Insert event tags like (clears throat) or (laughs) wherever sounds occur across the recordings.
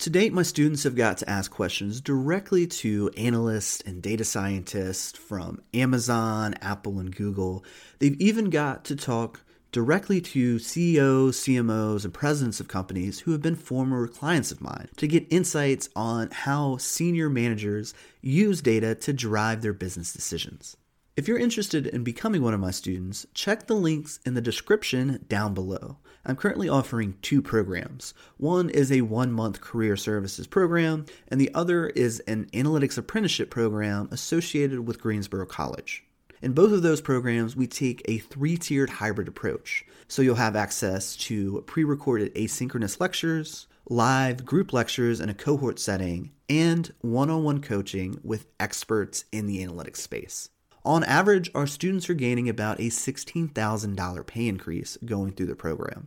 To date, my students have got to ask questions directly to analysts and data scientists from Amazon, Apple, and Google. They've even got to talk directly to CEOs, CMOs, and presidents of companies who have been former clients of mine to get insights on how senior managers use data to drive their business decisions. If you're interested in becoming one of my students, check the links in the description down below. I'm currently offering two programs. One is a one month career services program, and the other is an analytics apprenticeship program associated with Greensboro College. In both of those programs, we take a three tiered hybrid approach. So you'll have access to pre recorded asynchronous lectures, live group lectures in a cohort setting, and one on one coaching with experts in the analytics space. On average, our students are gaining about a $16,000 pay increase going through the program.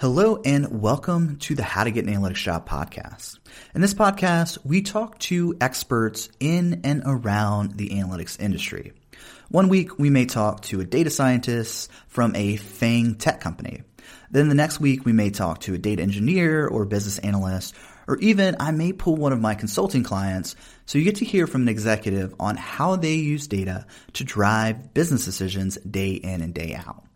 Hello and welcome to the How to Get an Analytics Job podcast. In this podcast, we talk to experts in and around the analytics industry. One week, we may talk to a data scientist from a FANG tech company. Then the next week, we may talk to a data engineer or business analyst, or even I may pull one of my consulting clients so you get to hear from an executive on how they use data to drive business decisions day in and day out.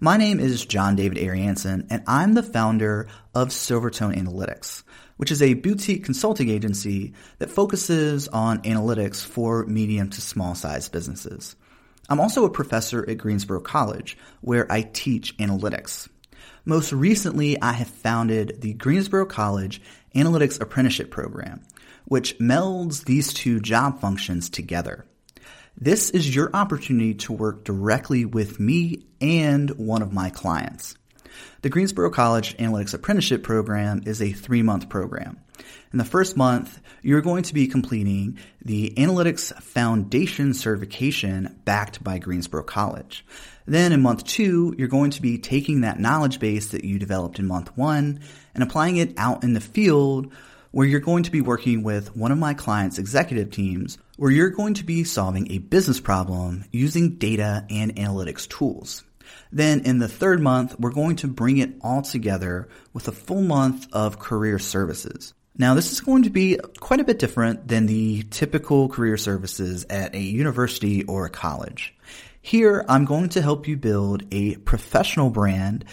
My name is John David Ariansen, and I'm the founder of Silvertone Analytics, which is a boutique consulting agency that focuses on analytics for medium to small sized businesses. I'm also a professor at Greensboro College, where I teach analytics. Most recently, I have founded the Greensboro College Analytics Apprenticeship Program, which melds these two job functions together. This is your opportunity to work directly with me and one of my clients. The Greensboro College Analytics Apprenticeship Program is a three month program. In the first month, you're going to be completing the Analytics Foundation certification backed by Greensboro College. Then in month two, you're going to be taking that knowledge base that you developed in month one and applying it out in the field where you're going to be working with one of my clients' executive teams, where you're going to be solving a business problem using data and analytics tools. Then in the third month, we're going to bring it all together with a full month of career services. Now, this is going to be quite a bit different than the typical career services at a university or a college. Here, I'm going to help you build a professional brand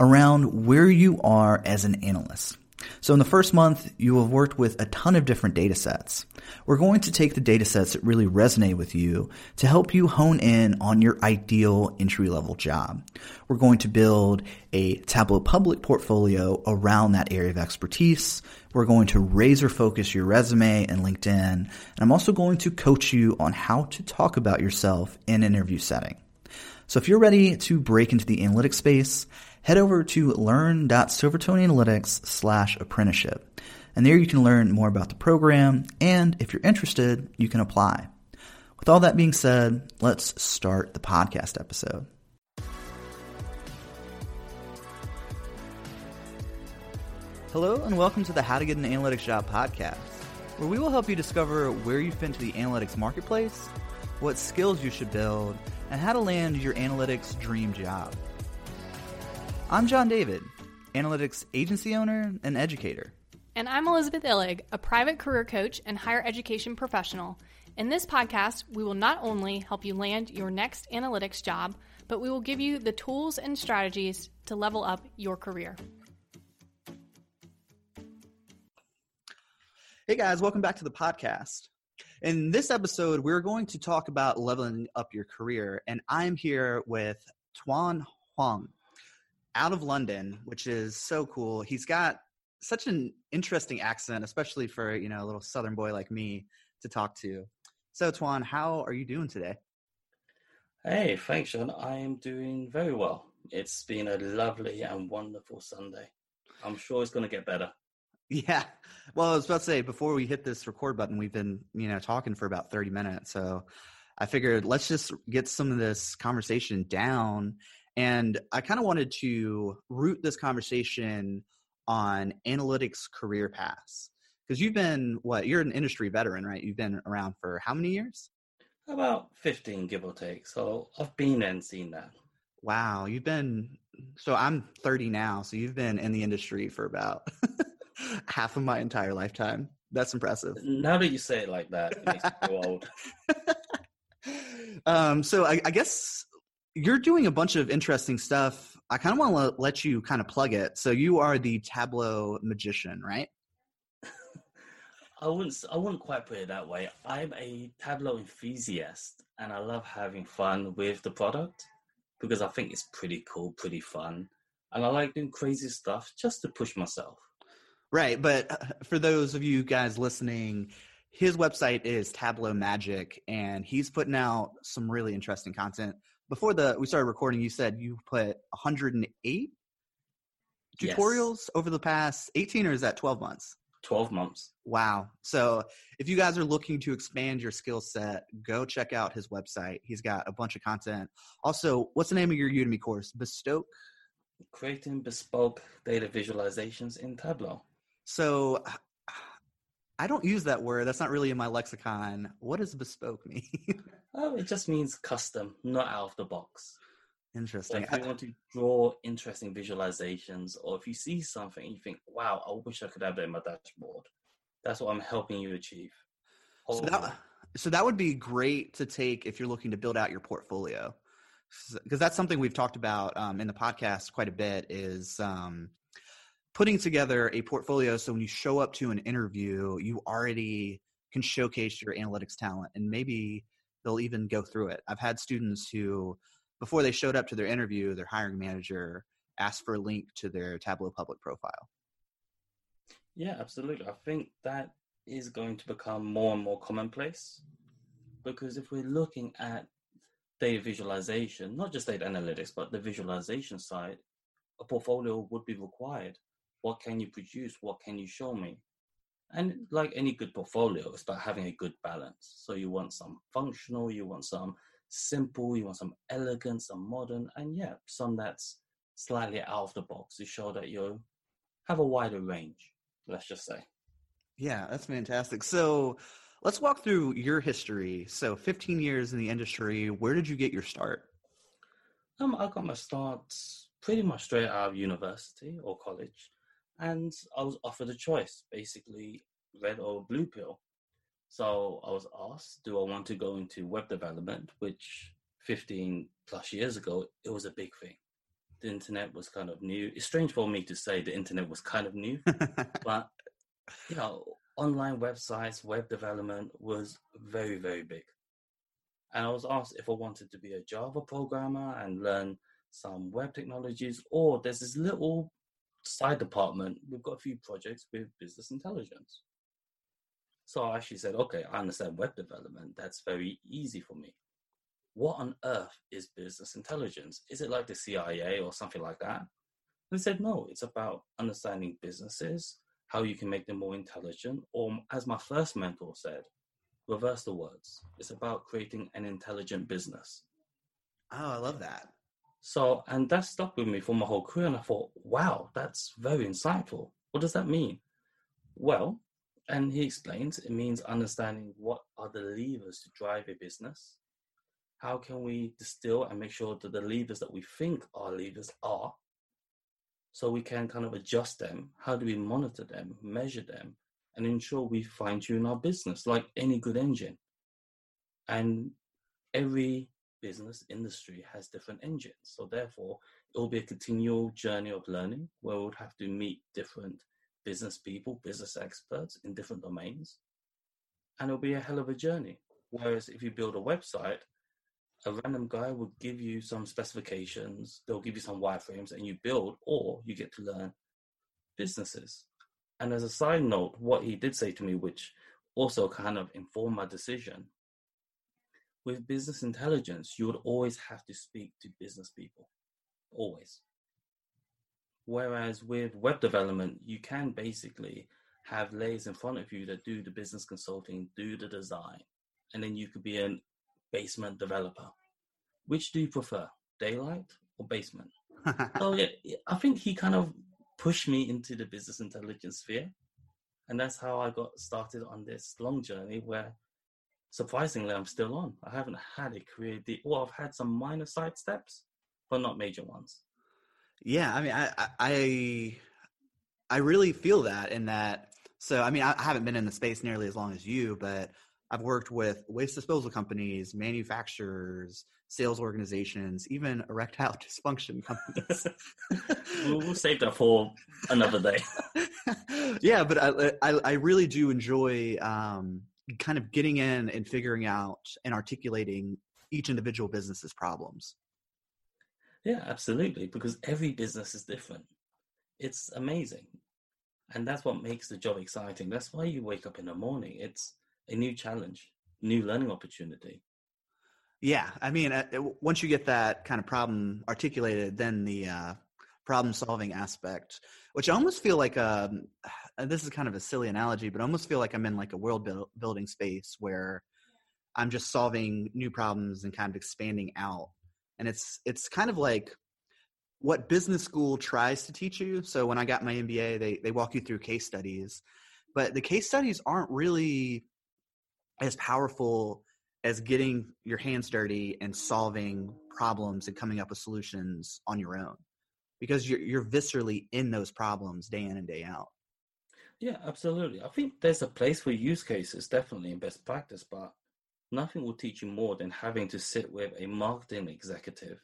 around where you are as an analyst. So in the first month, you will have worked with a ton of different data sets. We're going to take the data sets that really resonate with you to help you hone in on your ideal entry level job. We're going to build a Tableau Public portfolio around that area of expertise. We're going to razor focus your resume and LinkedIn. And I'm also going to coach you on how to talk about yourself in an interview setting. So if you're ready to break into the analytics space, head over to learn.silvertoneanalytics slash apprenticeship. And there you can learn more about the program, and if you're interested, you can apply. With all that being said, let's start the podcast episode. Hello, and welcome to the How to Get an Analytics Job podcast, where we will help you discover where you fit into the analytics marketplace, what skills you should build, and how to land your analytics dream job. I'm John David, analytics agency owner and educator. And I'm Elizabeth Illig, a private career coach and higher education professional. In this podcast, we will not only help you land your next analytics job, but we will give you the tools and strategies to level up your career. Hey guys, welcome back to the podcast. In this episode, we're going to talk about leveling up your career, and I'm here with Toan Hoang out of London, which is so cool. He's got such an interesting accent, especially for you know a little Southern boy like me to talk to. So, Toan, how are you doing today? Hey, thanks, Sean. I am doing very well. It's been a lovely and wonderful Sunday. I'm sure it's going to get better. Yeah. Well, I was about to say before we hit this record button, we've been, you know, talking for about 30 minutes. So I figured let's just get some of this conversation down. And I kind of wanted to root this conversation on analytics career paths. Because you've been what? You're an industry veteran, right? You've been around for how many years? About 15, give or take. So I've been and seen that. Wow. You've been, so I'm 30 now. So you've been in the industry for about (laughs) half of my entire lifetime. That's impressive. Now that you say it like that, it makes me feel old. (laughs) um, so I, I, guess you're doing a bunch of interesting stuff. I kind of want to let you kind of plug it. So you are the Tableau magician, right? (laughs) I wouldn't. I wouldn't quite put it that way. I'm a Tableau enthusiast, and I love having fun with the product because I think it's pretty cool, pretty fun, and I like doing crazy stuff just to push myself. Right. But (laughs) for those of you guys listening, his website is Tableau Magic, and he's putting out some really interesting content. Before the we started recording, you said you put 108 tutorials yes. over the past 18, or is that 12 months? 12 months. Wow. So if you guys are looking to expand your skill set, go check out his website. He's got a bunch of content. Also, what's the name of your Udemy course? Bestoke? Creating bespoke data visualizations in Tableau. So I don't use that word. That's not really in my lexicon. What does bespoke (laughs) mean? oh, it just means custom, not out of the box. Interesting. So if you want to draw interesting visualizations, or if you see something you think, "Wow, I wish I could have that in my dashboard," that's what I'm helping you achieve. So that, so that would be great to take if you're looking to build out your portfolio, because that's something we've talked about um, in the podcast quite a bit. Is um, putting together a portfolio so when you show up to an interview, you already can showcase your analytics talent and maybe they'll even go through it. I've had students who, before they showed up to their interview, their hiring manager asked for a link to their Tableau public profile. Yeah, absolutely. I think that is going to become more and more commonplace because if we're looking at data visualization, not just data analytics, but the visualization side, a portfolio would be required what can you produce? What can you show me? And like any good portfolio, it's about having a good balance. So you want some functional, you want some simple, you want some elegant, some modern, and yeah, some that's slightly out of the box to show that you have a wider range, let's just say. Yeah, that's fantastic. So let's walk through your history. So 15 years in the industry, where did you get your start? Um, I got my start pretty much straight out of university or college and I was offered a choice, basically red or blue pill. So I was asked, do I want to go into web development, which 15 plus years ago, it was a big thing. The internet was kind of new. It's strange for me to say the internet was kind of new, (laughs) but you know, online websites, web development was very, very big. And I was asked if I wanted to be a Java programmer and learn some web technologies, or there's this little side department, we've got a few projects with business intelligence. So I actually said, okay, I understand web development. That's very easy for me. What on earth is business intelligence? Is it like the CIA or something like that? And they said, no, it's about understanding businesses, how you can make them more intelligent, or as my first mentor said, reverse the words. It's about creating an intelligent business. Oh, I love that. So, and that stuck with me for my whole career. And I thought, wow, that's very insightful. What does that mean? Well, and he explains it means understanding what are the levers to drive a business. How can we distill and make sure that the levers that we think are levers are, so we can kind of adjust them? How do we monitor them, measure them, and ensure we fine tune our business like any good engine? And every business industry has different engines. So therefore, it will be a continual journey of learning where we would have to meet different business people, business experts in different domains. And it'll be a hell of a journey. Whereas if you build a website, a random guy will give you some specifications, they'll give you some wireframes and you build, or you get to learn businesses. And as a side note, what he did say to me, which also kind of informed my decision, with business intelligence, you would always have to speak to business people, always. Whereas with web development, you can basically have layers in front of you that do the business consulting, do the design, and then you could be a basement developer. Which do you prefer, daylight or basement? (laughs) so yeah, I think he kind of pushed me into the business intelligence sphere, and that's how I got started on this long journey where surprisingly, I'm still on. I haven't had a career. De- well, I've had some minor side steps, but not major ones. Yeah, I mean, I, I, I really feel that in that. So, I mean, I haven't been in the space nearly as long as you, but I've worked with waste disposal companies, manufacturers, sales organizations, even erectile (laughs) dysfunction companies. (laughs) we'll, we'll, save that for another day. (laughs) yeah, but I, I, I really do enjoy um, kind of getting in and figuring out and articulating each individual business's problems. Yeah, absolutely. Because every business is different. It's amazing. And that's what makes the job exciting. That's why you wake up in the morning. It's a new challenge, new learning opportunity. Yeah, I mean, uh, once you get that kind of problem articulated, then the uh, problem solving aspect, which I almost feel like um, Uh, this is kind of a silly analogy, but I almost feel like I'm in like a world build, building space where I'm just solving new problems and kind of expanding out. And it's it's kind of like what business school tries to teach you. So when I got my MBA, they they walk you through case studies, but the case studies aren't really as powerful as getting your hands dirty and solving problems and coming up with solutions on your own because you're you're viscerally in those problems day in and day out. Yeah, absolutely. I think there's a place for use cases definitely in best practice, but nothing will teach you more than having to sit with a marketing executive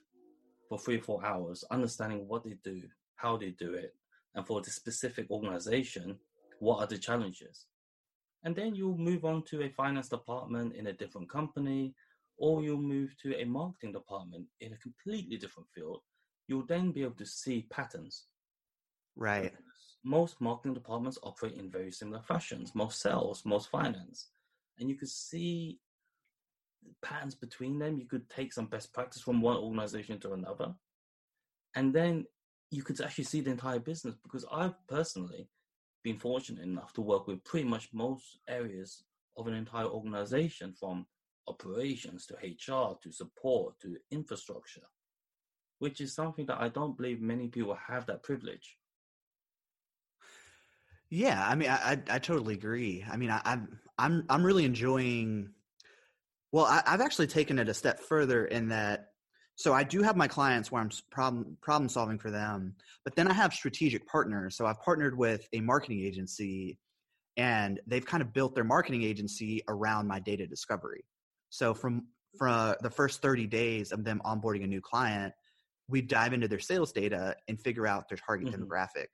for three or four hours, understanding what they do, how they do it, and for the specific organization, what are the challenges. And then you'll move on to a finance department in a different company, or you'll move to a marketing department in a completely different field you'll then be able to see patterns. Right. Most marketing departments operate in very similar fashions, most sales, most finance. And you could see patterns between them. You could take some best practice from one organization to another. And then you could actually see the entire business because I've personally been fortunate enough to work with pretty much most areas of an entire organization from operations to HR to support to infrastructure which is something that I don't believe many people have that privilege. Yeah, I mean, I I, I totally agree. I mean, I, I'm I'm I'm really enjoying. Well, I, I've actually taken it a step further in that. So I do have my clients where I'm problem problem solving for them, but then I have strategic partners. So I've partnered with a marketing agency, and they've kind of built their marketing agency around my data discovery. So from from the first 30 days of them onboarding a new client, we dive into their sales data and figure out their target mm-hmm. demographic.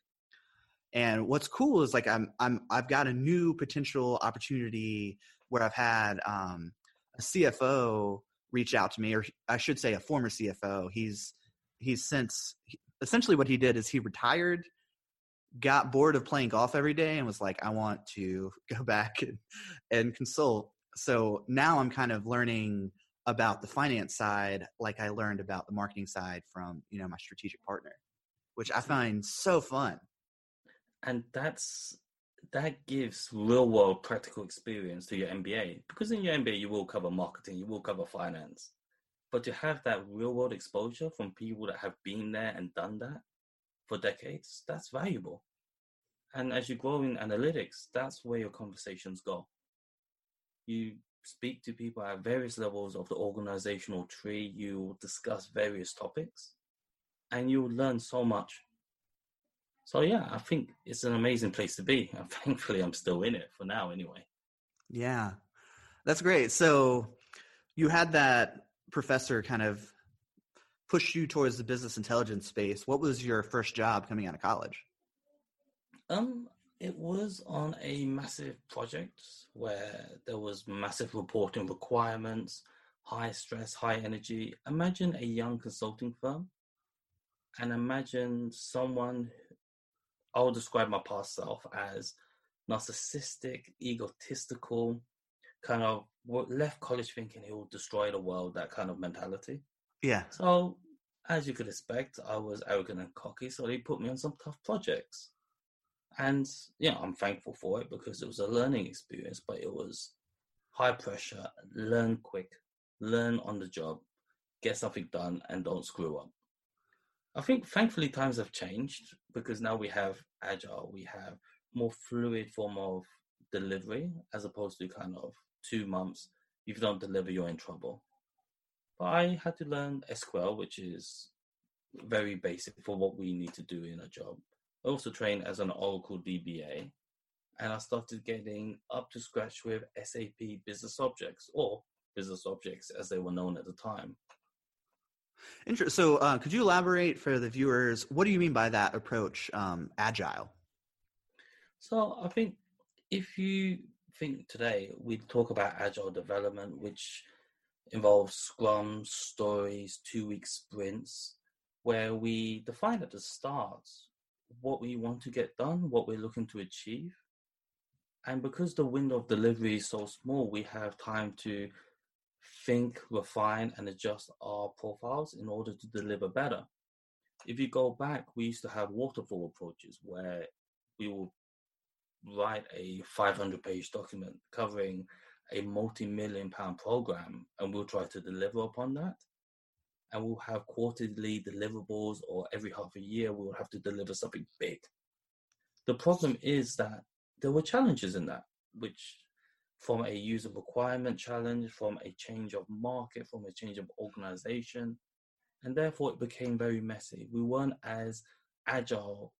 And what's cool is like I'm I'm I've got a new potential opportunity where I've had um, a CFO reach out to me, or I should say a former CFO. He's he's since essentially what he did is he retired, got bored of playing golf every day, and was like, I want to (laughs) go back and, and consult. So now I'm kind of learning about the finance side like I learned about the marketing side from, you know, my strategic partner, which I find so fun. And that's that gives real world practical experience to your MBA because in your MBA you will cover marketing, you will cover finance. But to have that real world exposure from people that have been there and done that for decades, that's valuable. And as you grow in analytics, that's where your conversations go. You speak to people at various levels of the organizational tree. You discuss various topics and you learn so much. So, yeah, I think it's an amazing place to be. And (laughs) thankfully, I'm still in it for now, anyway. Yeah, that's great. So, you had that professor kind of push you towards the business intelligence space. What was your first job coming out of college? Um, it was on a massive project where there was massive reporting requirements, high stress, high energy. Imagine a young consulting firm and imagine someone I would describe my past self as narcissistic, egotistical, kind of left college thinking he will destroy the world, that kind of mentality. Yeah. So, as you could expect, I was arrogant and cocky, so they put me on some tough projects. And, yeah, I'm thankful for it because it was a learning experience, but it was high pressure, learn quick, learn on the job, get something done, and don't screw up. I think thankfully times have changed because now we have agile, we have more fluid form of delivery as opposed to kind of two months. If you don't deliver, you're in trouble. But I had to learn SQL, which is very basic for what we need to do in a job. I also trained as an Oracle DBA, and I started getting up to scratch with SAP Business Objects, or Business Objects as they were known at the time. So, uh, could you elaborate for the viewers? What do you mean by that approach, um, agile? So, I think if you think today we talk about agile development, which involves scrum, stories, two week sprints, where we define at the start what we want to get done, what we're looking to achieve. And because the window of delivery is so small, we have time to think, refine, and adjust our profiles in order to deliver better. If you go back, we used to have waterfall approaches where we will write a 500 page document covering a multi million pound program and we'll try to deliver upon that. And we'll have quarterly deliverables, or every half a year, we'll have to deliver something big. The problem is that there were challenges in that, which from a user requirement challenge, from a change of market, from a change of organization, and therefore it became very messy. We weren't as agile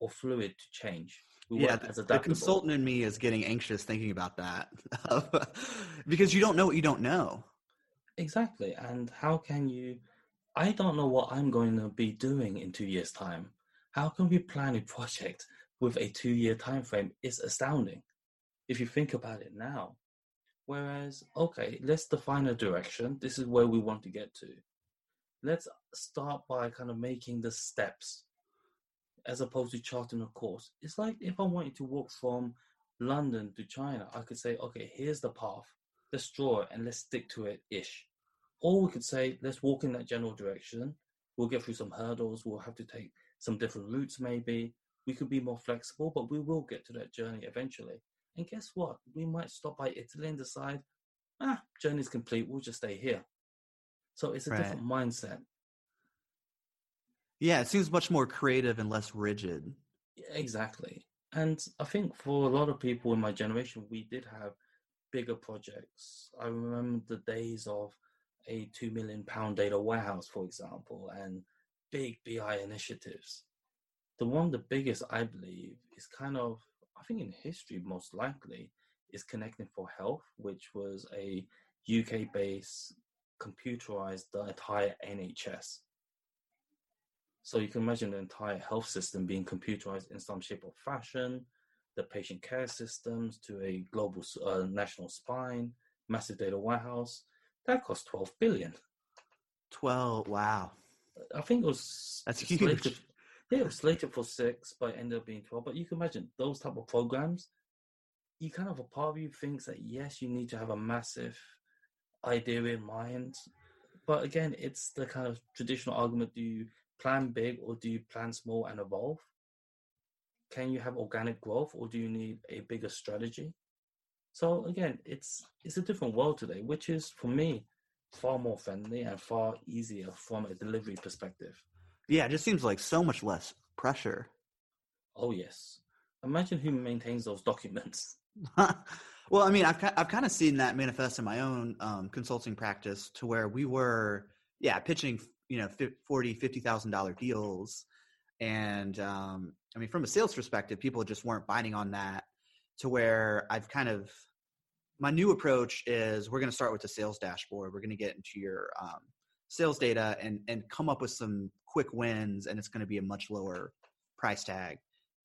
or fluid to change. We yeah, the, the, consultant in me is getting anxious thinking about that (laughs) because you don't know what you don't know. Exactly. And how can you? I don't know what I'm going to be doing in two years' time. How can we plan a project with a two-year time frame? Is astounding if you think about it now. Whereas, okay, let's define a direction. This is where we want to get to. Let's start by kind of making the steps as opposed to charting a course. It's like if I wanted to walk from London to China, I could say, okay, here's the path. Let's draw it and let's stick to it ish. Or we could say, let's walk in that general direction. We'll get through some hurdles. We'll have to take some different routes, maybe. We could be more flexible, but we will get to that journey eventually. And guess what? We might stop by Italy and decide, ah, journey's complete. We'll just stay here. So it's a right. different mindset. Yeah, it seems much more creative and less rigid. Exactly. And I think for a lot of people in my generation, we did have bigger projects. I remember the days of a two million pound data warehouse, for example, and big BI initiatives. The one, the biggest, I believe, is kind of, I think in history, most likely, is Connecting for Health, which was a UK based computerized the entire NHS. So you can imagine the entire health system being computerized in some shape or fashion, the patient care systems to a global uh, national spine, massive data warehouse. That cost 12 billion. 12, wow. I think it was that's huge. It was slated for six, but ended up being 12. But you can imagine those type of programs, you kind of a part of you thinks that yes, you need to have a massive idea in mind. But again, it's the kind of traditional argument do you plan big or do you plan small and evolve? Can you have organic growth or do you need a bigger strategy? So again, it's it's a different world today, which is for me far more friendly and far easier from a delivery perspective. Yeah, it just seems like so much less pressure. Oh yes. Imagine who maintains those documents. (laughs) well, I mean, I've I've kind of seen that manifest in my own um, consulting practice, to where we were, yeah, pitching you know 40 50000 dollar deals and um, i mean from a sales perspective people just weren't biting on that to where i've kind of my new approach is we're going to start with the sales dashboard we're going to get into your um, sales data and and come up with some quick wins and it's going to be a much lower price tag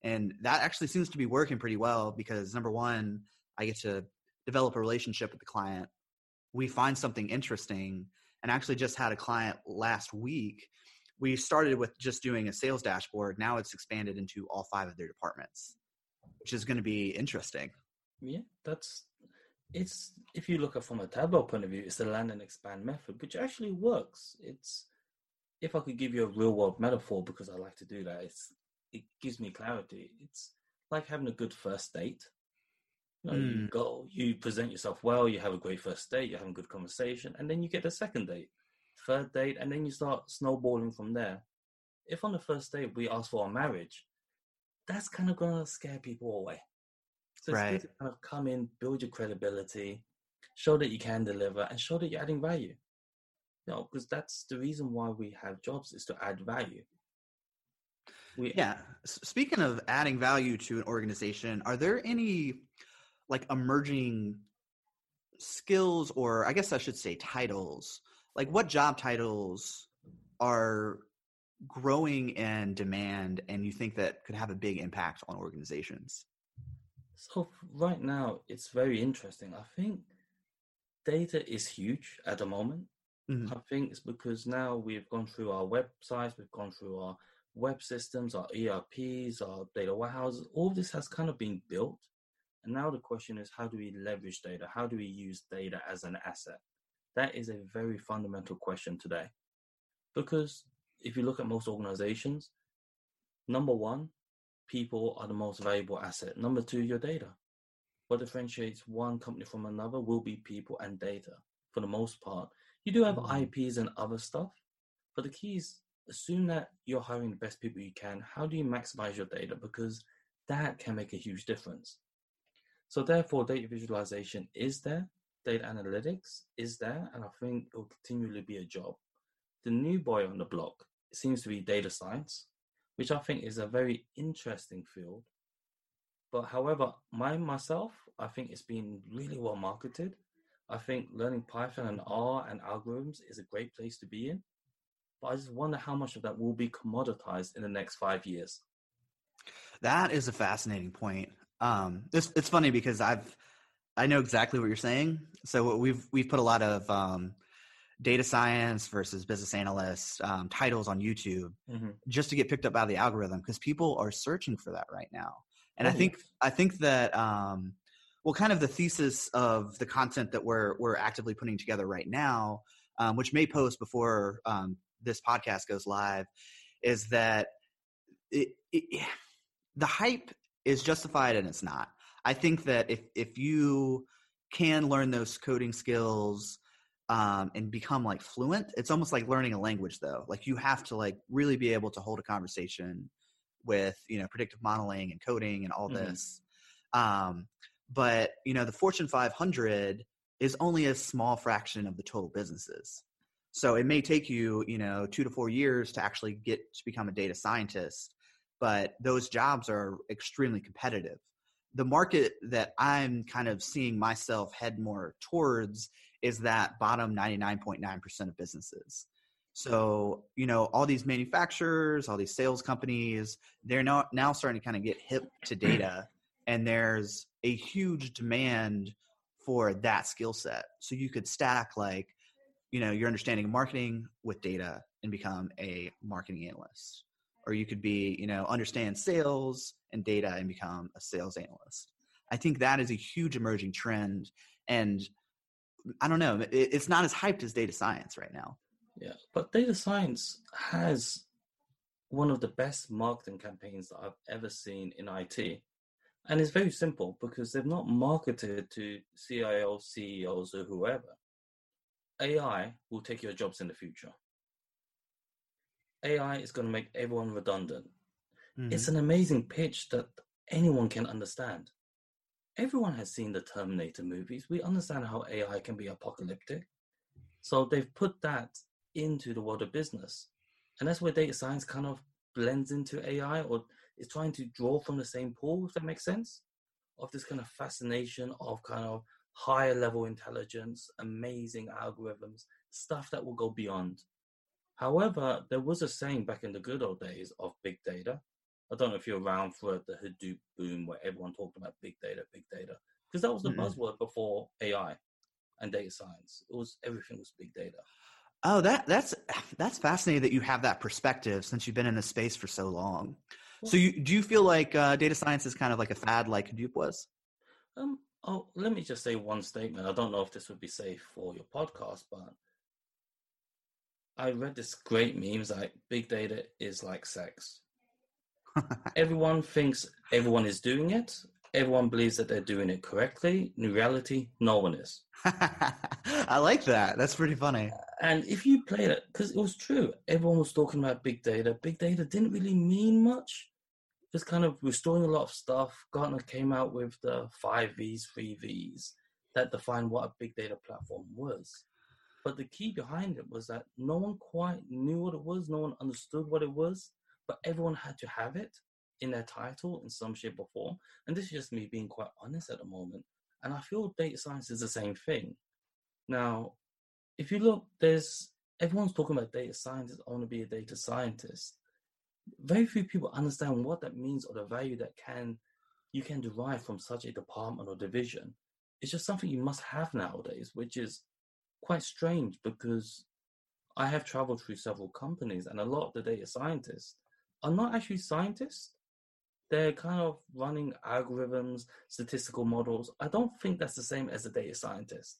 and that actually seems to be working pretty well because number one i get to develop a relationship with the client we find something interesting and actually just had a client last week we started with just doing a sales dashboard. Now it's expanded into all five of their departments, which is going to be interesting. Yeah, that's it's if you look at from a Tableau point of view, it's the land and expand method, which actually works. It's if I could give you a real world metaphor because I like to do that, it's it gives me clarity. It's like having a good first date. You, know, mm. you go, you present yourself well, you have a great first date, you're having a good conversation, and then you get the second date, third date, and then you start snowballing from there. If on the first date we ask for a marriage, that's kind of gonna scare people away. So it's good to kind of come in, build your credibility, show that you can deliver, and show that you're adding value. Know, because that's the reason why we have jobs is to add value. We, yeah. Speaking of adding value to an organization, are there any like emerging skills, or I guess I should say titles? Like, what job titles are growing in demand, and you think that could have a big impact on organizations? So right now, it's very interesting. I think data is huge at the moment. Mm-hmm. I think it's because now we've gone through our websites, we've gone through our web systems, our ERPs, our data warehouses. All this has kind of been built. And now the question is how do we leverage data? How do we use data as an asset? That is a very fundamental question today. Because if you look at most organizations, number one, people are the most valuable asset. Number two, your data. What differentiates one company from another will be people and data for the most part. You do have mm-hmm. IPs and other stuff, but the key is assume that you're hiring the best people you can. How do you maximize your data? Because that can make a huge difference. So therefore, data visualization is there, data analytics is there, and I think it will continually be a job. The new boy on the block seems to be data science which I think is a very interesting field. But however, my myself, I think it's been really well marketed. I think learning Python and R and algorithms is a great place to be in. But I just wonder how much of that will be commoditized in the next five years. That is a fascinating point. Um, it's it's funny because I've I know exactly what you're saying. So we've we've put a lot of um, data science versus business analyst um, titles on YouTube mm-hmm. just to get picked up by the algorithm because people are searching for that right now. And oh, I think I think that um, well, kind of the thesis of the content that we're we're actively putting together right now, um, which may post before um, this podcast goes live, is that it, it, the hype is justified and it's not. I think that if if you can learn those coding skills um, and become like fluent. It's almost like learning a language though. Like you have to like really be able to hold a conversation with, you know, predictive modeling and coding and all mm-hmm. this. Um, but you know, the Fortune 500 is only a small fraction of the total businesses. So it may take you, you know, two to four years to actually get to become a data scientist, but those jobs are extremely competitive. The market that I'm kind of seeing myself head more towards is that bottom 99.9% of businesses. So, you know, all these manufacturers, all these sales companies, they're now, now starting to kind of get hip to (clears throat) data, and there's a huge demand for that skill set. So you could stack like, you know, your understanding of marketing with data and become a marketing analyst. Or you could be, you know, understand sales and data and become a sales analyst. I think that is a huge emerging trend. And I don't know. It, it's not as hyped as data science right now. Yeah, but data science has one of the best marketing campaigns that I've ever seen in IT. And it's very simple because they've not marketed to CIOs, CEOs, or whoever. AI will take your jobs in the future. AI is going to make everyone redundant. Mm-hmm. It's an amazing pitch that anyone can understand everyone has seen the Terminator movies. We understand how AI can be apocalyptic. So they've put that into the world of business. And that's where data science kind of blends into AI or is trying to draw from the same pool, if that makes sense, of this kind of fascination of kind of higher level intelligence, amazing algorithms, stuff that will go beyond. However, there was a saying back in the good old days of big data I don't know if you're around for the Hadoop boom where everyone talked about big data, big data, because that was the mm-hmm. buzzword before AI and data science. It was everything was big data. Oh, that that's that's fascinating that you have that perspective since you've been in the space for so long. So, you do you feel like uh, data science is kind of like a fad, like Hadoop was? Um, oh, let me just say one statement. I don't know if this would be safe for your podcast, but I read this great memes like big data is like sex. (laughs) everyone thinks everyone is doing it. Everyone believes that they're doing it correctly. In reality, no one is. (laughs) I like that. That's pretty funny. And if you played it, because it was true, everyone was talking about big data. Big data didn't really mean much. Just kind of restoring a lot of stuff. Gartner came out with the five V's, three V's that defined what a big data platform was. But the key behind it was that no one quite knew what it was, no one understood what it was, but everyone had to have it in their title in some shape or form. And this is just me being quite honest at the moment. And I feel data science is the same thing. Now, if you look, there's everyone's talking about data scientists. I want to be a data scientist. Very few people understand what that means or the value that can you can derive from such a department or division. It's just something you must have nowadays, which is quite strange because I have traveled through several companies and a lot of the data scientists are not actually scientists they're kind of running algorithms, statistical models. I don't think that's the same as a data scientist.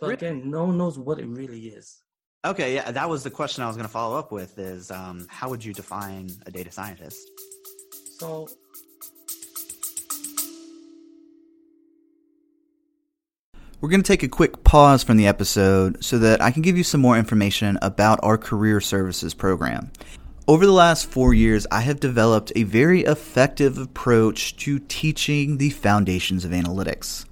But really? again, no one knows what it really is. Okay, yeah, that was the question I was going to follow up with is um, how would you define a data scientist? So We're going to take a quick pause from the episode so that I can give you some more information about our career services program. Over the last four years, I have developed a very effective approach to teaching the foundations of analytics.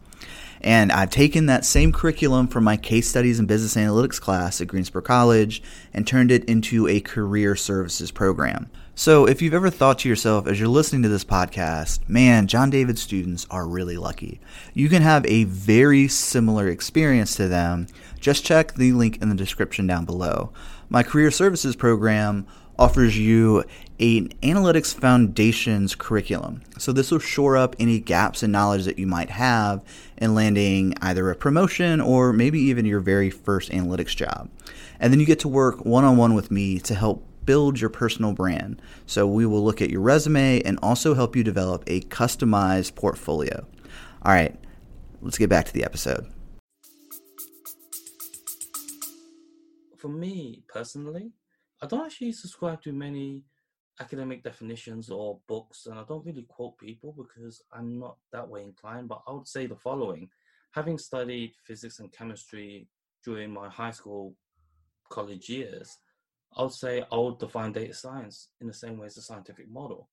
And I've taken that same curriculum from my case studies and business analytics class at Greensboro College and turned it into a career services program. So, if you've ever thought to yourself as you're listening to this podcast, man, John David students are really lucky, you can have a very similar experience to them. Just check the link in the description down below. My career services program offers you an analytics foundations curriculum. So this will shore up any gaps in knowledge that you might have in landing either a promotion or maybe even your very first analytics job. And then you get to work one on one with me to help build your personal brand. So we will look at your resume and also help you develop a customized portfolio. All right, let's get back to the episode. For me personally, I don't actually subscribe to many academic definitions or books, and I don't really quote people because I'm not that way inclined. But I would say the following having studied physics and chemistry during my high school, college years, I would say I would define data science in the same way as a scientific model.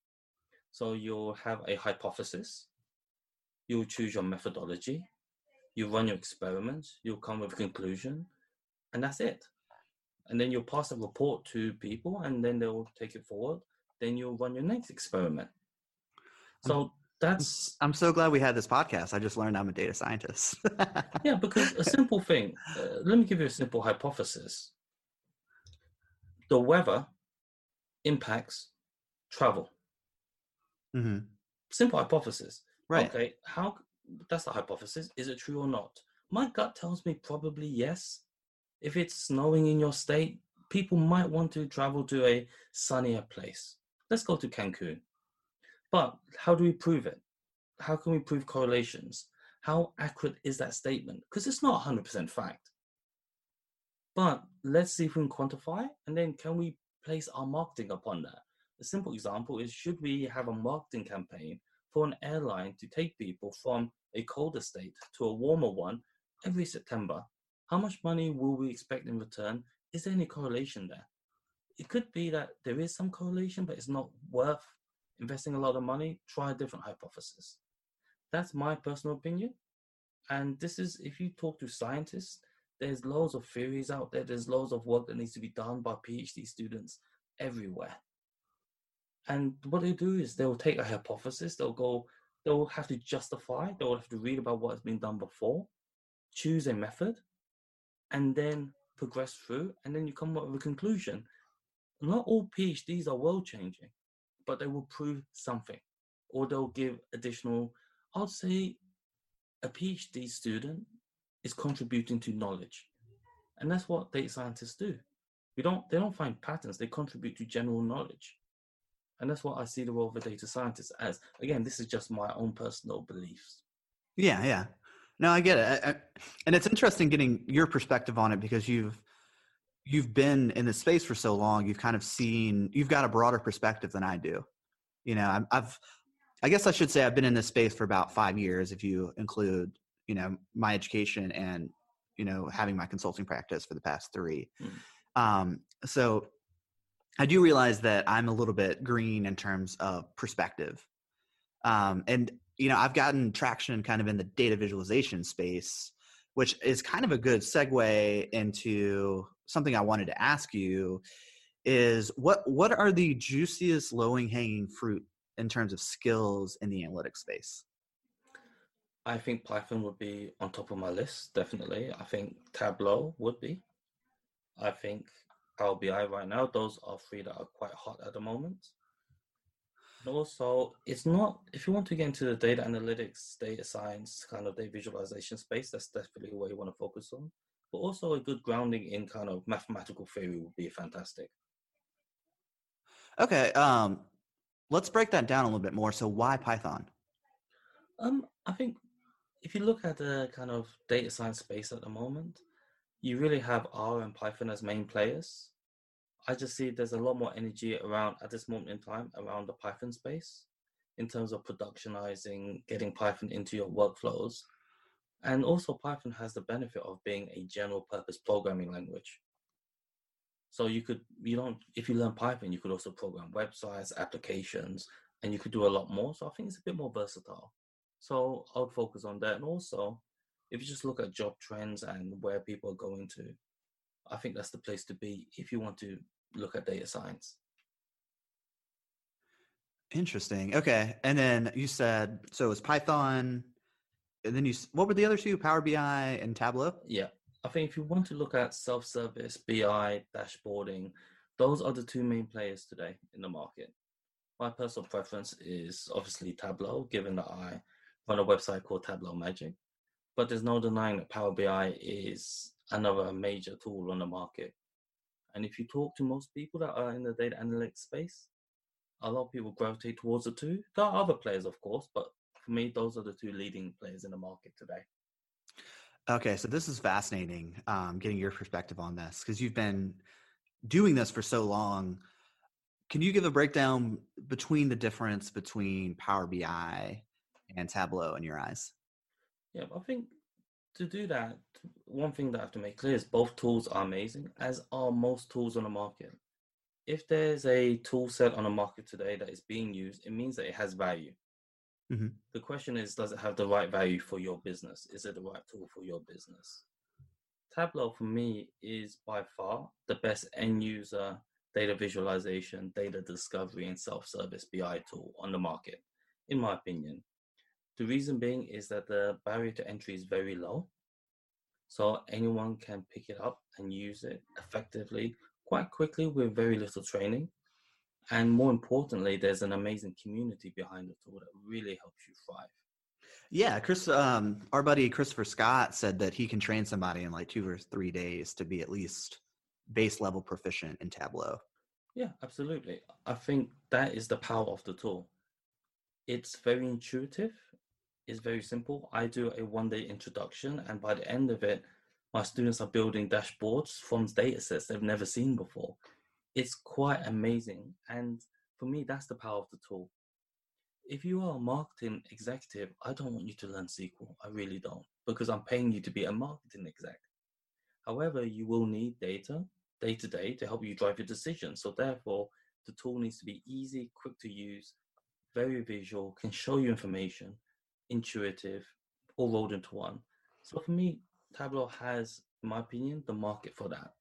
So you'll have a hypothesis, you'll choose your methodology, you run your experiments, you'll come with a conclusion, and that's it and then you'll pass a report to people and then they'll take it forward then you'll run your next experiment. So that's i'm so glad we had this podcast. I just learned i'm a data scientist. (laughs) Yeah because a simple thing uh, let me give you a simple hypothesis. The weather impacts travel. Mm-hmm. simple hypothesis. Right. Okay how that's the hypothesis. Is it true or not? My gut tells me probably yes. If it's snowing in your state, people might want to travel to a sunnier place. Let's go to Cancun. But how do we prove it? How can we prove correlations? How accurate is that statement? Because it's not 100% fact. But let's see if we can quantify and then can we place our marketing upon that? A simple example is should we have a marketing campaign for an airline to take people from a colder state to a warmer one every September how much money will we expect in return? Is there any correlation there? It could be that there is some correlation, but it's not worth investing a lot of money. Try a different hypothesis. That's my personal opinion. And this is, if you talk to scientists, there's loads of theories out there. There's loads of work that needs to be done by PhD students everywhere. And what they do is they'll take a hypothesis, they'll go, they'll have to justify, they'll have to read about what has been done before, choose a method, and then progress through, and then you come up with a conclusion. Not all PhDs are world changing, but they will prove something, or they'll give additional. I'd say a PhD student is contributing to knowledge, And that's what data scientists do. We don't they don't find patterns, they contribute to general knowledge. And that's what I see the role of a data scientist as. Again, this is just my own personal beliefs. Yeah, yeah. No, I get it. I, I, and it's interesting getting your perspective on it because you've you've been in the space for so long. You've kind of seen you've got a broader perspective than I do. You know, I've I guess I should say I've been in this space for about five years, if you include you know my education and you know having my consulting practice for the past three. Mm. Um, so I do realize that I'm a little bit green in terms of perspective. Um, and you know, I've gotten traction kind of in the data visualization space, which is kind of a good segue into something I wanted to ask you is what what are the juiciest low hanging fruit in terms of skills in the analytics space? I think Python would be on top of my list, definitely. I think Tableau would be. I think Power BI right now, those are three that are quite hot at the moment. And also, it's not, if you want to get into the data analytics, data science, kind of data visualization space, that's definitely where you want to focus on. But also, a good grounding in kind of mathematical theory would be fantastic. Okay. Um, let's break that down a little bit more. So, why Python? Um, I think if you look at the kind of data science space at the moment, you really have R and Python as main players. I just see there's a lot more energy around at this moment in time around the Python space in terms of productionizing, getting Python into your workflows. And also Python has the benefit of being a general purpose programming language. So you could, you don't, if you learn Python, you could also program websites, applications, and you could do a lot more. So I think it's a bit more versatile. So I would focus on that. And also, if you just look at job trends and where people are going to, I think that's the place to be if you want to look at data science. Interesting. Okay. And then you said so it was Python, and then you what were the other two? Power BI and Tableau. Yeah, I think if you want to look at self-service, BI, dashboarding, those are the two main players today in the market. My personal preference is obviously Tableau, given that I run a website called Tableau Magic. But there's no denying that Power BI is another major tool on the market. And if you talk to most people that are in the data analytics space, a lot of people gravitate towards the two. There are other players, of course, but for me, those are the two leading players in the market today. Okay, so this is fascinating. Um, getting your perspective on this because you've been doing this for so long. Can you give a breakdown between the difference between Power BI and Tableau in your eyes? Yeah, I think to do that, one thing that I have to make clear is both tools are amazing, as are most tools on the market. If there's a tool set on the market today that is being used, it means that it has value. Mm-hmm. The question is, does it have the right value for your business? Is it the right tool for your business? Tableau for me is by far the best end user data visualization, data discovery, and self service BI tool on the market, in my opinion. The reason being is that the barrier to entry is very low. So anyone can pick it up and use it effectively quite quickly with very little training. And more importantly, there's an amazing community behind the tool that really helps you thrive. Yeah, Chris, um, our buddy Christopher Scott said that he can train somebody in like two or three days to be at least base level proficient in Tableau. Yeah, absolutely. I think that is the power of the tool. It's very intuitive it's very simple. I do a one day introduction, and by the end of it, my students are building dashboards from data sets they've never seen before. It's quite amazing. And for me, that's the power of the tool. If you are a marketing executive, I don't want you to learn SQL. I really don't, because I'm paying you to be a marketing exec. However, you will need data day to day to help you drive your decisions. So, therefore, the tool needs to be easy, quick to use, very visual, can show you information, intuitive, all rolled into one. So for me, Tableau has, in my opinion, the market for that.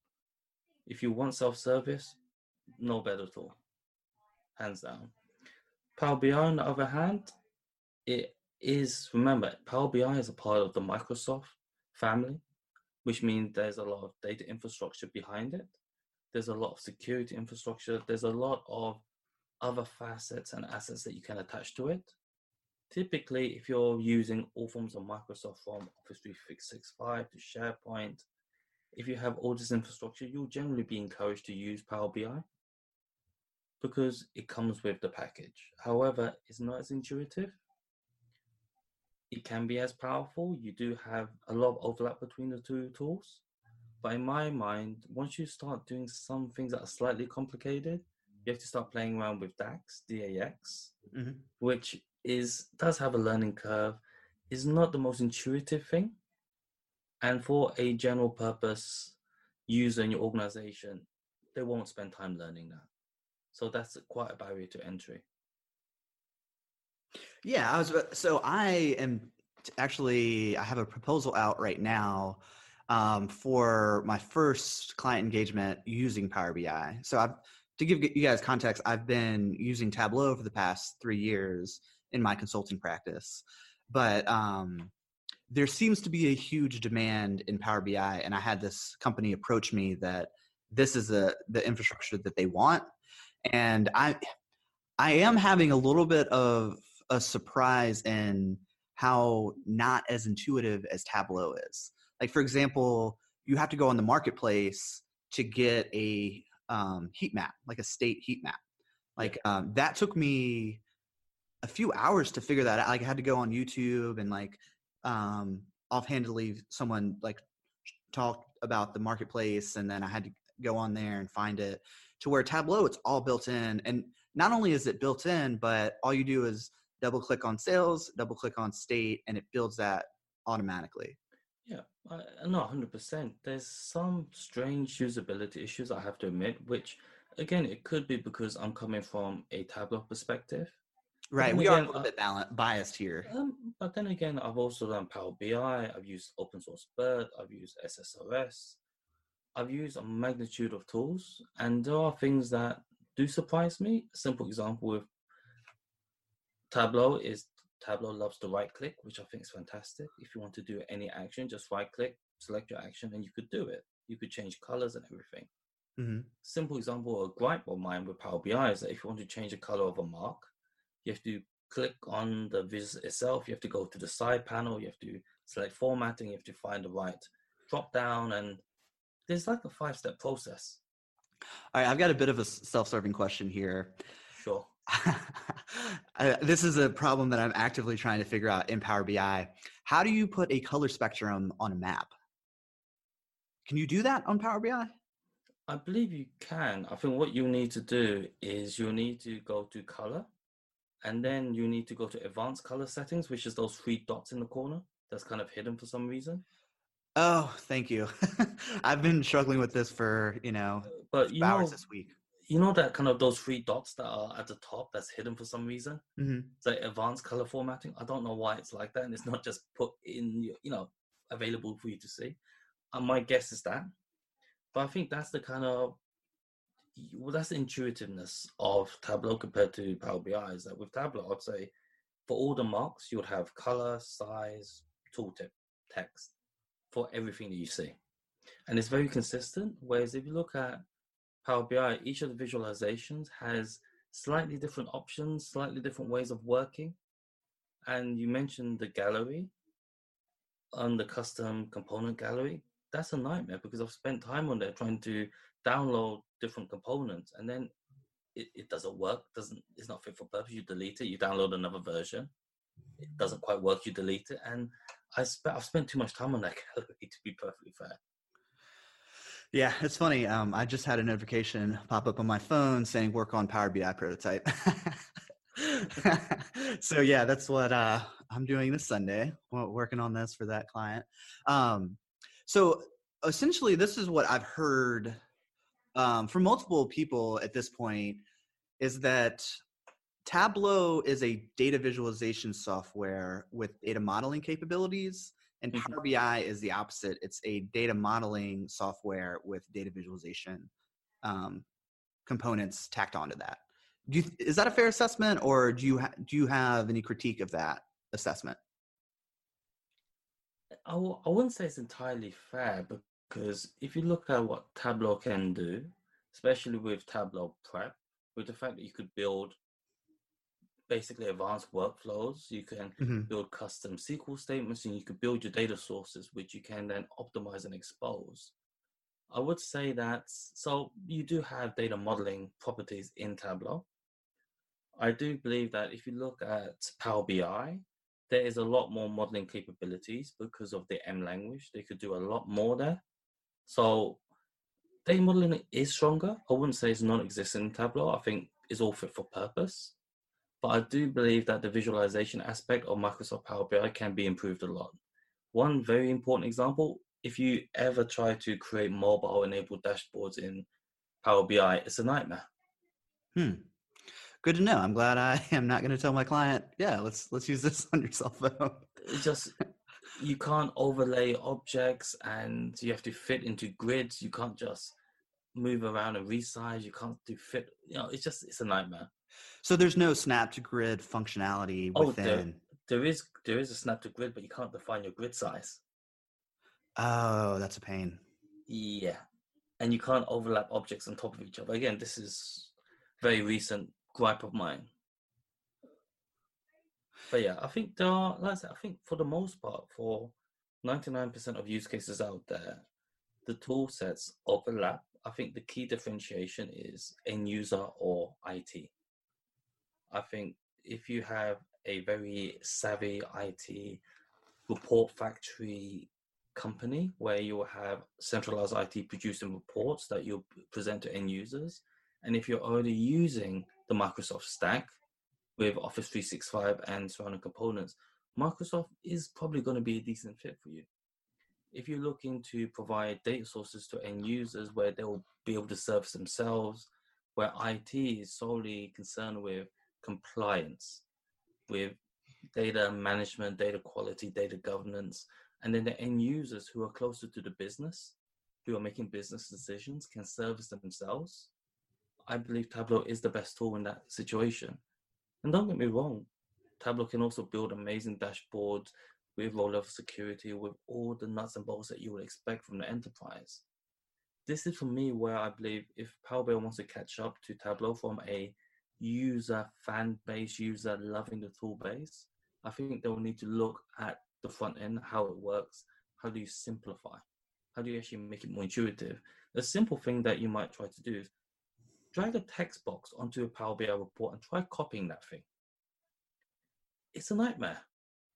If you want self-service, no better tool, hands down. Power BI, on the other hand, it is remember Power BI is a part of the Microsoft family, which means there's a lot of data infrastructure behind it. There's a lot of security infrastructure. There's a lot of other facets and assets that you can attach to it typically, if you're using all forms of Microsoft from Office 365 to SharePoint, if you have all this infrastructure, you'll generally be encouraged to use Power BI because it comes with the package. However, it's not as intuitive. It can be as powerful. You do have a lot of overlap between the two tools. But in my mind, once you start doing some things that are slightly complicated, you have to start playing around with DAX, DAX, mm-hmm. which is does have a learning curve, is not the most intuitive thing. And for a general purpose user in your organization, they won't spend time learning that. So that's quite a barrier to entry. Yeah, I was so I am actually I have a proposal out right now um, for my first client engagement using Power BI. So I've to give you guys context, I've been using Tableau for the past three years in my consulting practice, but um, there seems to be a huge demand in Power BI, and I had this company approach me that this is a the infrastructure that they want, and I I am having a little bit of a surprise in how not as intuitive as Tableau is. Like for example, you have to go on the marketplace to get a um, heat map, like a state heat map. Like um, that took me a few hours to figure that out. Like I had to go on YouTube and like um, offhandedly someone like talked about the marketplace, and then I had to go on there and find it. To where Tableau, it's all built in, and not only is it built in, but all you do is double click on sales, double click on state, and it builds that automatically. Yeah, uh, no, hundred percent. There's some strange usability issues I have to admit, which again, it could be because I'm coming from a Tableau perspective. Right, we again, are a little bit balanced, biased here. Um, but then again, I've also done Power BI. I've used open source BIRT. I've used SSRS. I've used a magnitude of tools, and there are things that do surprise me. A simple example with Tableau is Tableau loves to right click, which I think is fantastic. If you want to do any action, just right click, select your action, and you could do it. You could change colors and everything. Mm-hmm. Simple example, a gripe of mine with Power BI is that if you want to change the color of a mark, you have to click on the vis itself. You have to go to the side panel. You have to select formatting. You have to find the right drop down, and there's like a five step process. All right, I've got a bit of a self serving question here. Sure. (laughs) Uh, this is a problem that I'm actively trying to figure out in Power BI. How do you put a color spectrum on a map? Can you do that on Power BI? I believe you can. I think what you need to do is you need to go to color and then you need to go to advanced color settings, which is those three dots in the corner that's kind of hidden for some reason. Oh, thank you. (laughs) I've been struggling with this for, you know, but you hours know, this week you know that kind of those three dots that are at the top that's hidden for some reason. Mm-hmm. It's like advanced color formatting. I don't know why it's like that, and it's not just put in, you know, available for you to see. And my guess is that, but I think that's the kind of well, that's the intuitiveness of Tableau compared to Power BI. Is that with Tableau, I'd say for all the marks, you would have color, size, tooltip, text for everything that you see, and it's very consistent. Whereas if you look at Power BI, each of the visualizations has slightly different options, slightly different ways of working. And you mentioned the gallery on the custom component gallery. That's a nightmare because I've spent time on there trying to download different components and then it, it doesn't work, doesn't it's not fit for purpose. You delete it, you download another version. It doesn't quite work, you delete it. And I spent I've spent too much time on that (laughs) gallery to be perfectly fair. Yeah, it's funny. Um, I just had a notification pop up on my phone saying work on Power BI prototype. (laughs) so yeah, that's what uh, I'm doing this Sunday. Working on this for that client. Um, so essentially, this is what I've heard um, from multiple people at this point is that Tableau is a data visualization software with data modeling capabilities and mm-hmm. Power BI is the opposite. It's a data modeling software with data visualization um, components tacked onto that. Do you, is that a fair assessment, or do you ha- do you have any critique of that assessment? I w- I wouldn't say it's entirely fair because if you look at what Tableau can do, especially with Tableau Prep, with the fact that you could build basically advanced workflows. You can mm-hmm. build custom SQL statements and you can build your data sources, which you can then optimize and expose. I would say that so you do have data modeling properties in Tableau. I do believe that if you look at Power BI, there is a lot more modeling capabilities because of the M language. They could do a lot more there. So data modeling is stronger. I wouldn't say it's non-existent in Tableau. I think it's all fit for purpose. But I do believe that the visualization aspect of Microsoft Power BI can be improved a lot. One very important example, if you ever try to create mobile enabled dashboards in Power BI, it's a nightmare. Hmm. Good to know. I'm glad I am not going to tell my client, yeah, let's let's use this (laughs) on your cell phone. It just you can't overlay objects and you have to fit into grids. You can't just move around and resize. You can't do fit. You know, it's just it's a nightmare. So there's no snap to grid functionality within. Oh, there, there is there is a snap to grid, but you can't define your grid size. Oh, that's a pain. Yeah, and you can't overlap objects on top of each other. Again, this is very recent gripe of mine. But yeah, I think there are, like I, said, I think for the most part, for 99% of use cases out there, the tool sets overlap. I think the key differentiation is end user or IT. I think if you have a very savvy IT report factory company where you will have centralized IT producing reports that you'll present to end users, and if you're already using the Microsoft stack with Office 365 and surrounding components, Microsoft is probably going to be a decent fit for you. If you're looking to provide data sources to end users where they'll be able to service themselves, where IT is solely concerned with compliance, with data management, data quality, data governance, and then the end users who are closer to the business, who are making business decisions, can service themselves I believe Tableau is the best tool in that situation. And don't get me wrong, Tableau can also build amazing dashboards with low level security, with all the nuts and bolts that you would expect from the enterprise. This is for me where I believe if Power BI wants to catch up to Tableau from a user fan base, user loving the tool base, I think they'll need to look at the front end, how it works, how do you simplify, how do you actually make it more intuitive. A simple thing that you might try to do is drag a text box onto a Power BI report and try copying that thing. It's a nightmare.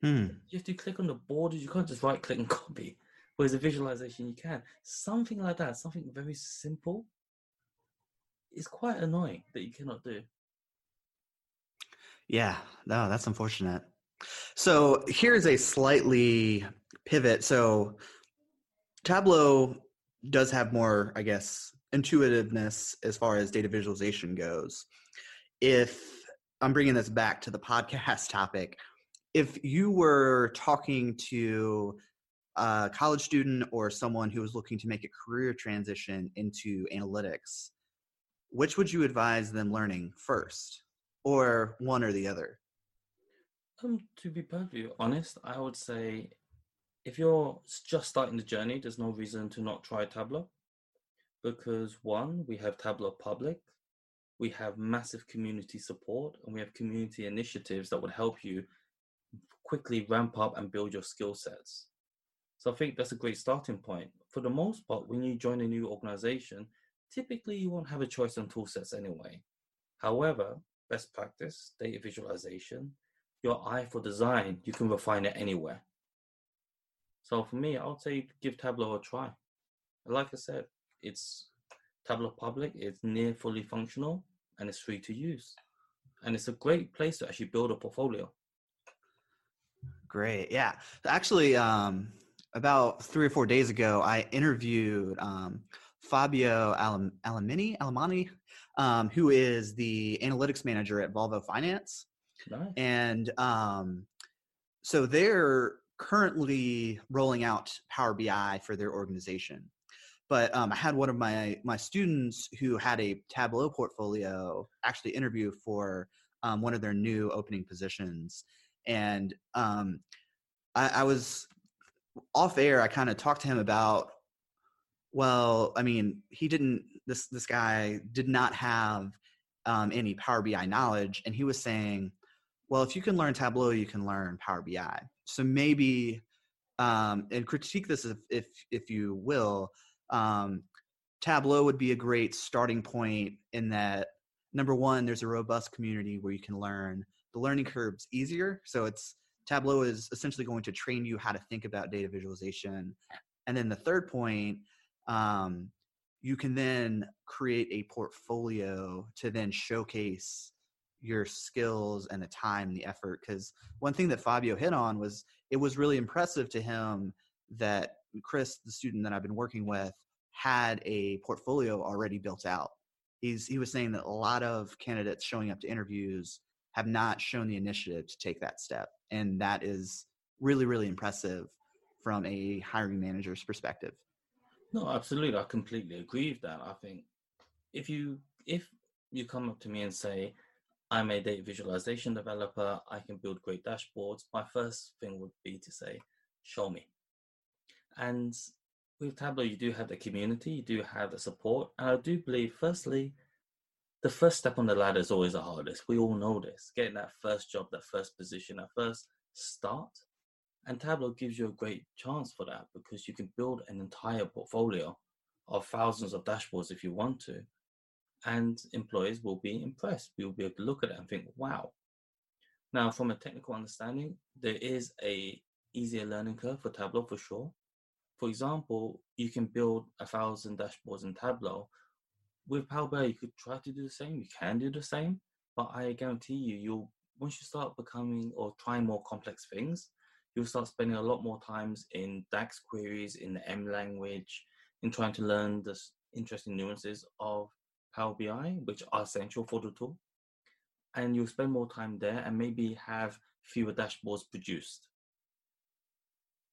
Hmm. You have to click on the borders. You can't just right click and (laughs) copy. Whereas a visualization, you can. Something like that, something very simple, is quite annoying that you cannot do. Yeah, no, that's unfortunate. So here's a slightly pivot. So Tableau does have more, I guess, intuitiveness as far as data visualization goes. If I'm bringing this back to the podcast (laughs) topic, if you were talking to a college student or someone who was looking to make a career transition into analytics, which would you advise them learning first, or one or the other? Um, to be perfectly honest, I would say if you're just starting the journey, there's no reason to not try Tableau because one, we have Tableau Public, we have massive community support, and we have community initiatives that would help you quickly ramp up and build your skill sets. So I think that's a great starting point. For the most part, when you join a new organization, typically you won't have a choice on tool sets anyway. However, best practice, data visualization, your eye for design, you can refine it anywhere. So for me, I would say give Tableau a try. Like I said, it's Tableau Public, it's near fully functional, and it's free to use. And it's a great place to actually build a portfolio. Great. Yeah. Actually, um, about three or four days ago, I interviewed um, Fabio Alam- Alamini, Alamani, um, who is the analytics manager at Volvo Finance. Nice. And um, so they're currently rolling out Power BI for their organization but um, I had one of my my students who had a Tableau portfolio actually interview for um, one of their new opening positions, and um, I, I was off air. I kind of talked to him about, well, I mean, he didn't. This this guy did not have um, any Power BI knowledge, and he was saying, well, if you can learn Tableau, you can learn Power BI. So maybe, um, and critique this if if, if you will um, Tableau would be a great starting point in that number one, there's a robust community where you can learn. The learning curve's easier, so it's Tableau is essentially going to train you how to think about data visualization. And then the third point, um, you can then create a portfolio to then showcase your skills and the time and the effort. Because one thing that Fabio hit on was it was really impressive to him that Chris, the student that I've been working with, had a portfolio already built out. He's he was saying that a lot of candidates showing up to interviews have not shown the initiative to take that step, and that is really really impressive from a hiring manager's perspective. No, absolutely, I completely agree with that. I think if you if you come up to me and say, I'm a data visualization developer, I can build great dashboards, my first thing would be to say, show me. And with Tableau, you do have the community, you do have the support. And I do believe, firstly, the first step on the ladder is always the hardest. We all know this. Getting that first job, that first position, that first start. And Tableau gives you a great chance for that because you can build an entire portfolio of thousands of dashboards if you want to. And employers will be impressed. We will be able to look at it and think, wow. Now, from a technical understanding, there is a easier learning curve for Tableau for sure for example, you can build a thousand dashboards in Tableau. With Power BI, you could try to do the same. You can do the same, but I guarantee you, you'll once you start becoming or trying more complex things, you'll start spending a lot more times in DAX queries, in the M language, in trying to learn the interesting nuances of Power BI, which are essential for the tool. And you'll spend more time there and maybe have fewer dashboards produced.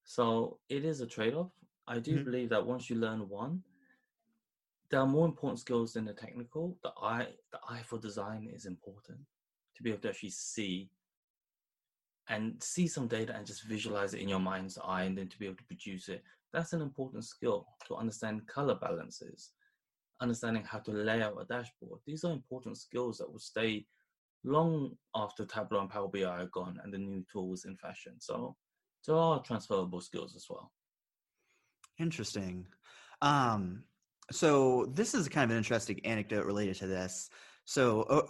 So it is a trade off. I do mm-hmm. believe that once you learn one, there are more important skills than the technical. The eye, the eye for design is important to be able to actually see and see some data and just visualize it in your mind's eye and then to be able to produce it. That's an important skill to understand color balances, understanding how to lay out a dashboard. These are important skills that will stay long after Tableau and Power BI are gone and the new tools in fashion. So there all transferable skills as well. Interesting. Um, so this is kind of an interesting anecdote related to this. So uh,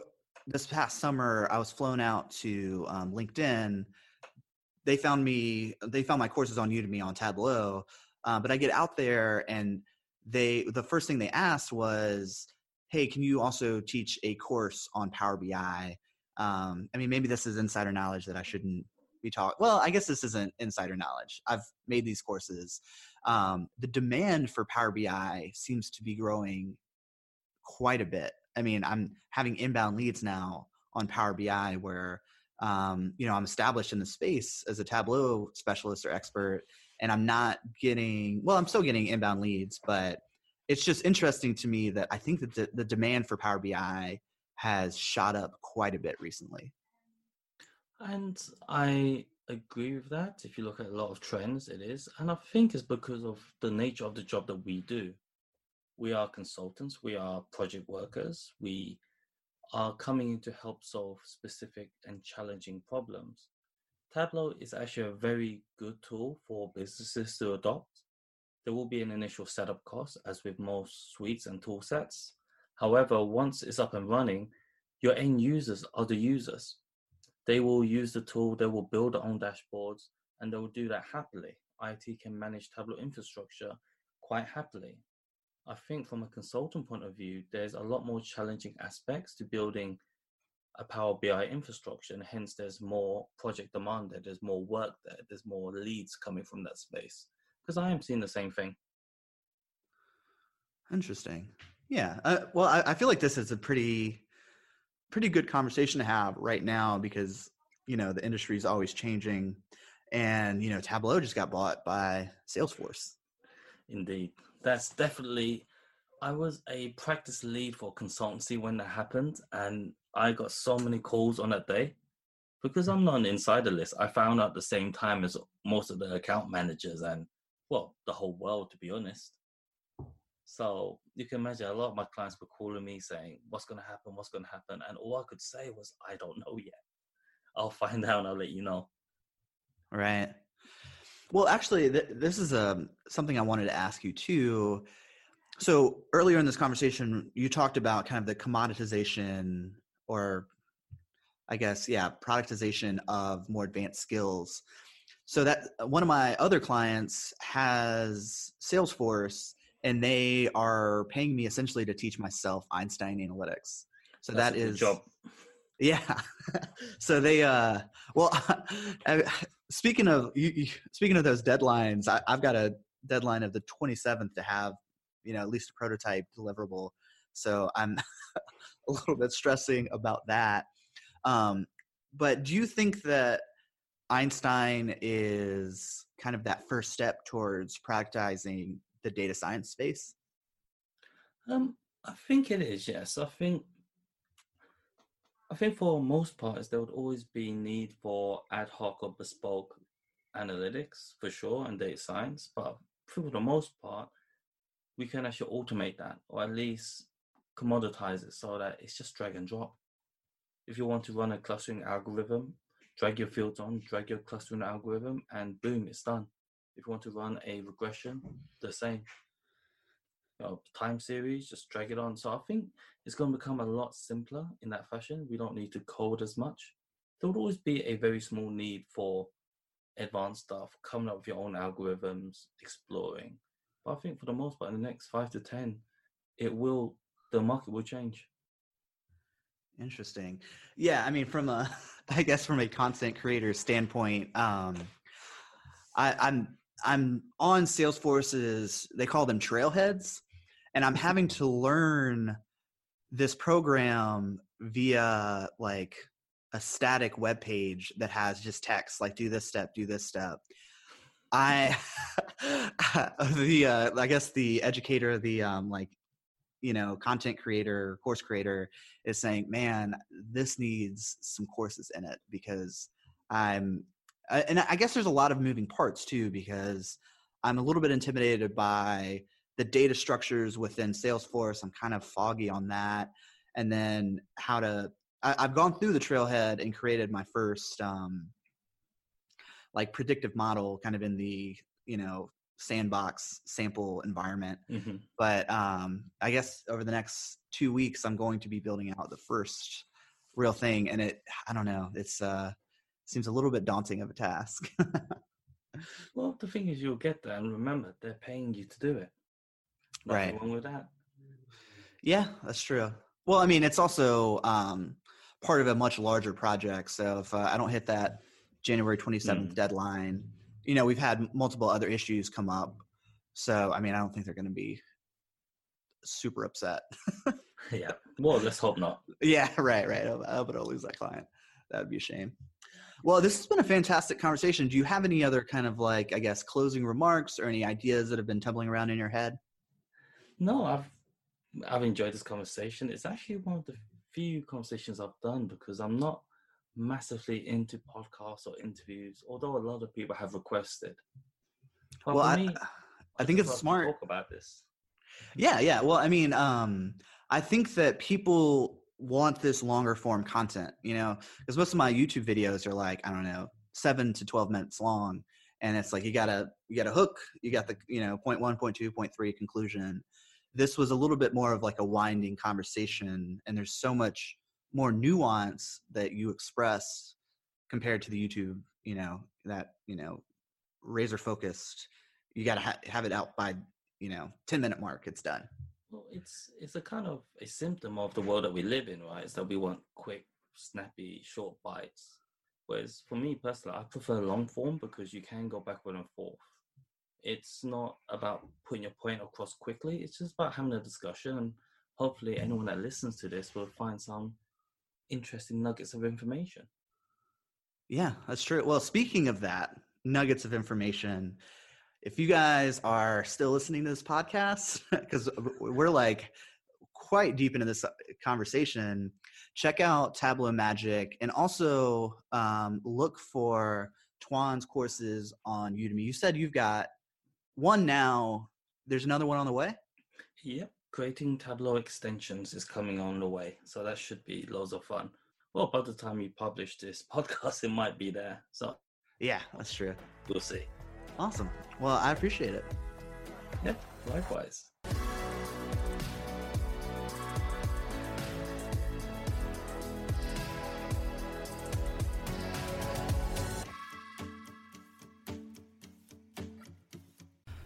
this past summer, I was flown out to um, LinkedIn. They found me. They found my courses on Udemy on Tableau. Uh, but I get out there, and they the first thing they asked was, "Hey, can you also teach a course on Power BI?" Um, I mean, maybe this is insider knowledge that I shouldn't we talk well i guess this isn't insider knowledge. I've made these courses. Um, the demand for power bi seems to be growing quite a bit. I mean i'm having inbound leads now on power bi where um, you know i'm established in the space as a tableau specialist or expert and i'm not getting well i'm still getting inbound leads but it's just interesting to me that i think that the, the demand for power bi has shot up quite a bit recently and I agree with that. If you look at a lot of trends, it is. And I think it's because of the nature of the job that we do. We are consultants, we are project workers, we are coming in to help solve specific and challenging problems. Tableau is actually a very good tool for businesses to adopt. There will be an initial setup cost, as with most suites and tool sets. However, once it's up and running, your end users are the users they will use the tool, they will build their own dashboards, and they will do that happily. IT can manage Tableau infrastructure quite happily. I think from a consultant point of view, there's a lot more challenging aspects to building a Power BI infrastructure, and hence there's more project demand there, there's more work there, there's more leads coming from that space. Because I am seeing the same thing. Interesting. Yeah. Uh, well, I, I, feel like this is a pretty pretty good conversation to have right now because you know the industry is always changing and you know tableau just got bought by salesforce. Indeed. That's definitely i was a practice lead for consultancy when that happened and i got so many calls on that day. Because i'm not an insider list i found out the same time as most of the account managers and well the whole world to be honest so you can imagine a lot of my clients were calling me saying, What's going to happen? What's going to happen? And all I could say was, I don't know yet. I'll find (laughs) out and I'll let you know. Right. Well, actually, th- this is um, something I wanted to ask you too. So earlier in this conversation, you talked about kind of the commoditization or I guess, yeah, productization of more advanced skills. So that one of my other clients has Salesforce and they are paying me essentially to teach myself Einstein analytics. So That's that is job. (laughs) yeah. (laughs) so they uh well (laughs) speaking of speaking of those deadlines, I, I've got a deadline of the 27th to have you know at least a prototype deliverable. So I'm a little bit stressing about that. Um, but do you think that Einstein is kind of that first step towards productizing the data science space? Um, I think it is. Yes, I think. I think for most parts there would always be need for ad hoc or bespoke analytics for sure and data science, but for the most part, we can actually automate that or at least commoditize it so that it's just drag and drop. If you want to run a clustering algorithm, drag your fields on, drag your clustering algorithm, and boom, it's done. If you want to run a regression, the same. You know, time series, just drag it on. So I think it's going to become a lot simpler in that fashion. We don't need to code as much. There would always be a very small need for advanced stuff, coming up with your own algorithms, exploring. But I think for the most part, in the next five to ten, it will the market will change. Interesting. Yeah, I mean, from a, (laughs) I guess from a content creator standpoint, um, I, I'm I'm on Salesforce's. They call them trailheads, and I'm having to learn this program via like a static web page that has just text like do this step do this step i (laughs) the uh, i guess the educator the um like you know content creator course creator is saying man this needs some courses in it because i'm and i guess there's a lot of moving parts too because i'm a little bit intimidated by the data structures within salesforce i'm kind of foggy on that and then how to I, have gone through the trailhead and created my first um like predictive model kind of in the you know sandbox sample environment. Mm-hmm. But um, I guess over the next two weeks, I'm going to be building out the first real thing, and it I don't know, it's uh seems a little bit daunting of a task. (laughs) well, the thing is, you'll get there, and remember, they're paying you to do it. Nothing right. wrong with that. Yeah, that's true. Well, I mean, it's also um, part of a much larger project. So if uh, I don't hit that January 27th mm. deadline, you know, we've had multiple other issues come up. So, I mean, I don't think they're going to be super upset. (laughs) yeah. Well, let's hope not. Yeah, (laughs) right, right. I hope I don't lose that client. That would be a shame. Well, this has been a fantastic conversation. Do you have any other kind of like, I guess, closing remarks or any ideas that have been tumbling around in your head? No, I've I've enjoyed this conversation. It's actually one of the few conversations I've done because I'm not massively into podcasts or interviews, although a lot of people have requested. But well, I, me, (sighs) I, I think it's smart. talk about this. Yeah, yeah. Well, I mean, um, I think that people want this longer form content, you know, because most of my YouTube videos are like, I don't know, seven to 12 minutes long. And it's like, you gotta, you got a hook, you got the, you know, point one, point two, point three conclusion. This was a little bit more of like a winding conversation. And there's so much more nuance that you express compared to the YouTube, you know, that, you know, razor focused, you got to ha- have it out by, you know, 10 minute mark, it's done. Well, it's, it's a kind of a symptom of the world that we live in, right? Is that we want quick, snappy, short bites. Whereas for me personally, I prefer long form because you can go backward and forth. It's not about putting your point across quickly. It's just about having a discussion and hopefully anyone that listens to this will find some interesting nuggets of information. Yeah, that's true. Well, speaking of that, nuggets of information, if you guys are still listening to this podcast, (laughs) because we're like quite deep into this uh, conversation, check out Tableau Magic and also um, look for Toan's courses on Udemy. You said you've got one now. There's another one on the way? Yep creating Tableau extensions is coming on the way. So that should be loads of fun. Well, by the time you publish this (laughs) podcast, it might be there. So yeah, that's true. We'll see. Awesome. Well, I appreciate it. Yeah, likewise.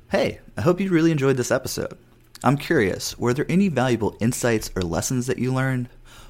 Hey, I hope you really enjoyed this episode. I'm curious, were there any valuable insights or lessons that you learned?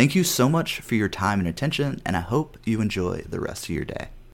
Thank you so much for your time and attention, and I hope you enjoy the rest of your day.